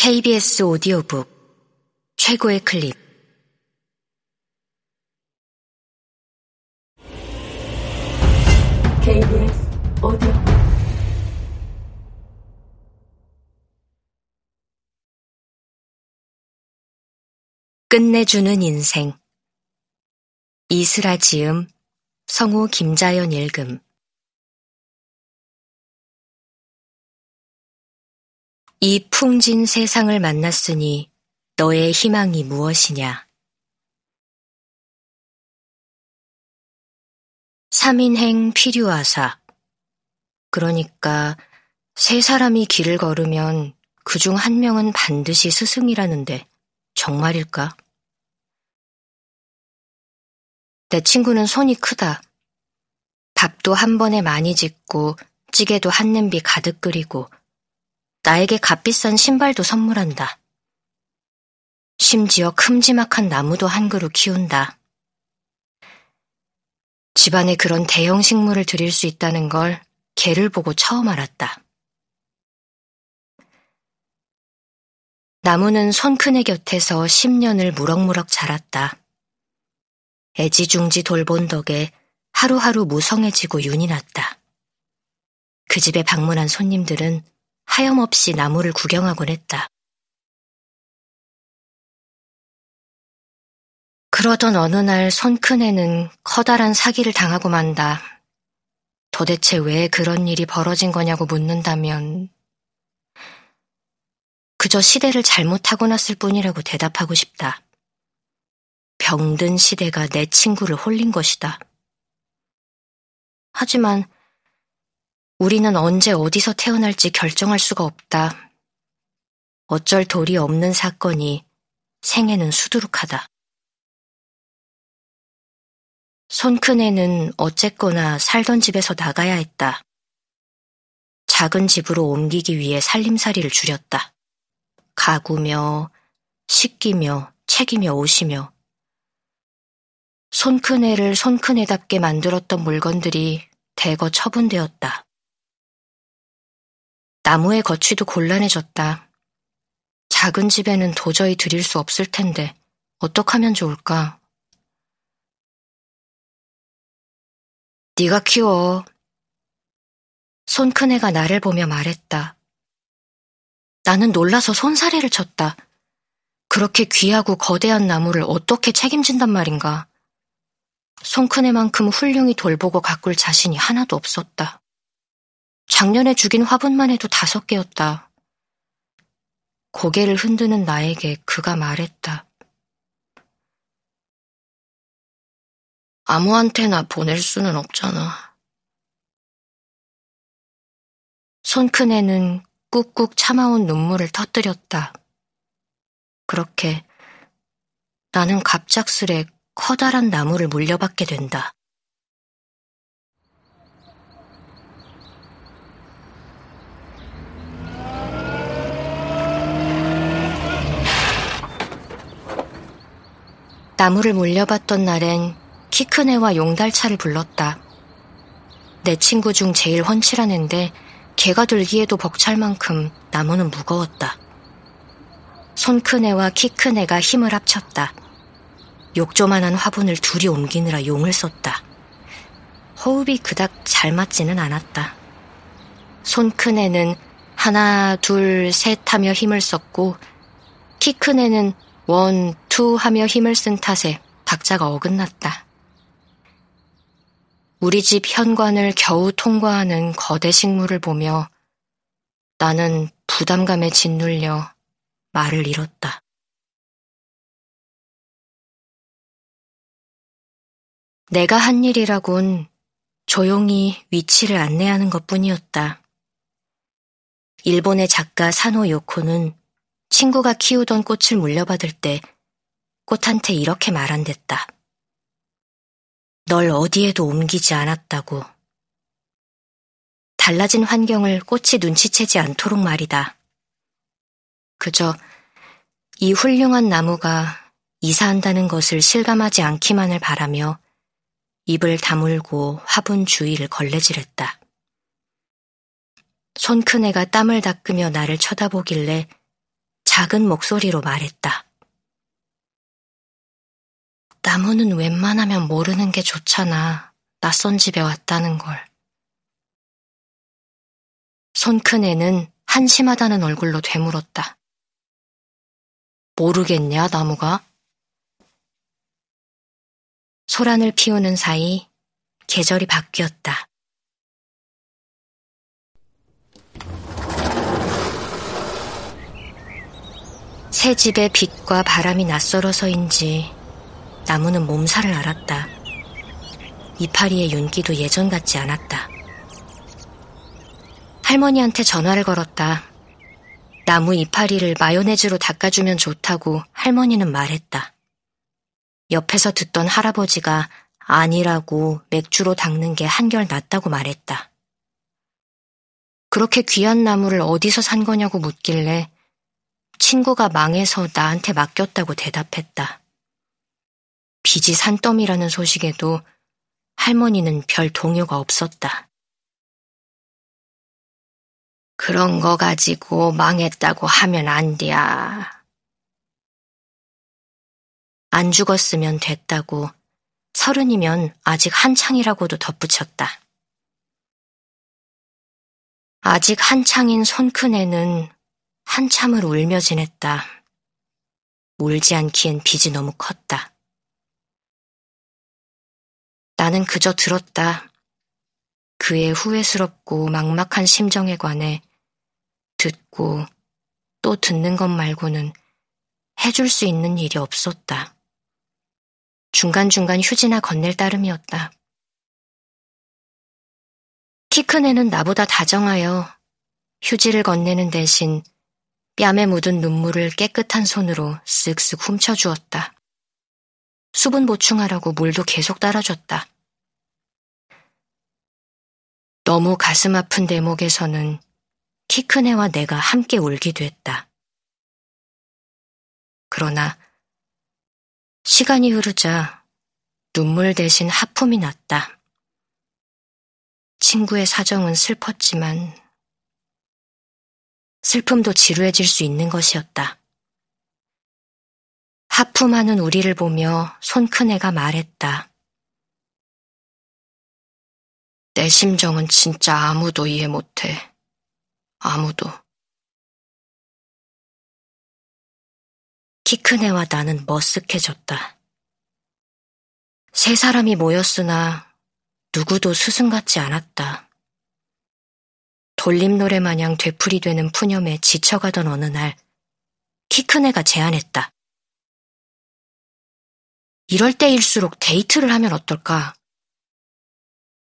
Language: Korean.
KBS 오디오북 최고의 클립. KBS 오디오북. 끝내주는 인생. 이슬아 지음 성우 김자연 읽음 이 풍진 세상을 만났으니 너의 희망이 무엇이냐? 3인행 필요하사. 그러니까 세 사람이 길을 걸으면 그 중 한 명은 반드시 스승이라는데 정말일까? 내 친구는 손이 크다. 밥도 한 번에 많이 짓고 찌개도 한 냄비 가득 끓이고 나에게 값비싼 신발도 선물한다. 심지어 큼지막한 나무도 한 그루 키운다. 집안에 그런 대형 식물을 들일 수 있다는 걸 개를 보고 처음 알았다. 나무는 손큰애 곁에서 10년을 무럭무럭 자랐다. 애지중지 돌본 덕에 하루하루 무성해지고 윤이 났다. 그 집에 방문한 손님들은 하염없이 나무를 구경하곤 했다. 그러던 어느 날 손큰 애는 커다란 사기를 당하고 만다. 도대체 왜 그런 일이 벌어진 거냐고 묻는다면 그저 시대를 잘못 타고났을 뿐이라고 대답하고 싶다. 병든 시대가 내 친구를 홀린 것이다. 하지만 우리는 언제 어디서 태어날지 결정할 수가 없다. 어쩔 도리 없는 사건이 생애는 수두룩하다. 손큰 애는 어쨌거나 살던 집에서 나가야 했다. 작은 집으로 옮기기 위해 살림살이를 줄였다. 가구며, 식기며, 책이며, 옷이며. 손큰 애를 손큰 애답게 만들었던 물건들이 대거 처분되었다. 나무의 거취도 곤란해졌다. 작은 집에는 도저히 들일 수 없을 텐데 어떡 하면 좋을까? 네가 키워. 손 큰 애가 나를 보며 말했다. 나는 놀라서 손사래를 쳤다. 그렇게 귀하고 거대한 나무를 어떻게 책임진단 말인가. 손 큰 애만큼 훌륭히 돌보고 가꿀 자신이 하나도 없었다. 작년에 죽인 화분만 해도 다섯 개였다. 고개를 흔드는 나에게 그가 말했다. 아무한테나 보낼 수는 없잖아. 손큰 애는 꾹꾹 참아온 눈물을 터뜨렸다. 그렇게 나는 갑작스레 커다란 나무를 물려받게 된다. 나무를 물려받던 날엔 키 큰 애와 용달차를 불렀다. 내 친구 중 제일 훤칠한 앤데 개가 들기에도 벅찰 만큼 나무는 무거웠다. 손 큰 애와 키 큰 애가 힘을 합쳤다. 욕조만한 화분을 둘이 옮기느라 용을 썼다. 호흡이 그닥 잘 맞지는 않았다. 손 큰 애는 하나, 둘, 셋 하며 힘을 썼고, 키 큰 애는 one, two 하며 힘을 쓴 탓에 박자가 어긋났다. 우리 집 현관을 겨우 통과하는 거대 식물을 보며 나는 부담감에 짓눌려 말을 잃었다. 내가 한 일이라곤 조용히 위치를 안내하는 것 뿐이었다. 일본의 작가 사노 요코는 친구가 키우던 꽃을 물려받을 때 꽃한테 이렇게 말한댔다. 널 어디에도 옮기지 않았다고. 달라진 환경을 꽃이 눈치채지 않도록 말이다. 그저 이 훌륭한 나무가 이사한다는 것을 실감하지 않기만을 바라며 입을 다물고 화분 주위를 걸레질했다. 손 큰 애가 땀을 닦으며 나를 쳐다보길래 작은 목소리로 말했다. 나무는 웬만하면 모르는 게 좋잖아. 낯선 집에 왔다는 걸. 손 큰 애는 한심하다는 얼굴로 되물었다. 모르겠냐, 나무가? 소란을 피우는 사이 계절이 바뀌었다. 새 집에 빛과 바람이 낯설어서인지 나무는 몸살을 앓았다. 이파리의 윤기도 예전 같지 않았다. 할머니한테 전화를 걸었다. 나무 이파리를 마요네즈로 닦아주면 좋다고 할머니는 말했다. 옆에서 듣던 할아버지가 아니라고 맥주로 닦는 게 한결 낫다고 말했다. 그렇게 귀한 나무를 어디서 산 거냐고 묻길래 친구가 망해서 나한테 맡겼다고 대답했다. 빚이 산더미라는 소식에도 할머니는 별 동요가 없었다. 그런 거 가지고 망했다고 하면 안 돼야. 안 죽었으면 됐다고 서른이면 아직 한창이라고도 덧붙였다. 아직 한창인 손큰애는 한참을 울며 지냈다. 울지 않기엔 빚이 너무 컸다. 나는 그저 들었다. 그의 후회스럽고 막막한 심정에 관해 듣고 또 듣는 것 말고는 해줄 수 있는 일이 없었다. 중간중간 휴지나 건넬 따름이었다. 키 큰 애는 나보다 다정하여 휴지를 건네는 대신 뺨에 묻은 눈물을 깨끗한 손으로 쓱쓱 훔쳐주었다. 수분 보충하라고 물도 계속 따라줬다. 너무 가슴 아픈 대목에서는 키 큰 애와 내가 함께 울기도 했다. 그러나 시간이 흐르자 눈물 대신 하품이 났다. 친구의 사정은 슬펐지만 슬픔도 지루해질 수 있는 것이었다. 하품하는 우리를 보며 손큰 애가 말했다. 내 심정은 진짜 아무도 이해 못해. 아무도. 키 큰 애와 나는 머쓱해졌다. 세 사람이 모였으나 누구도 스승 같지 않았다. 돌림 노래 마냥 되풀이되는 푸념에 지쳐가던 어느 날, 키 큰 애가 제안했다. 이럴 때일수록 데이트를 하면 어떨까?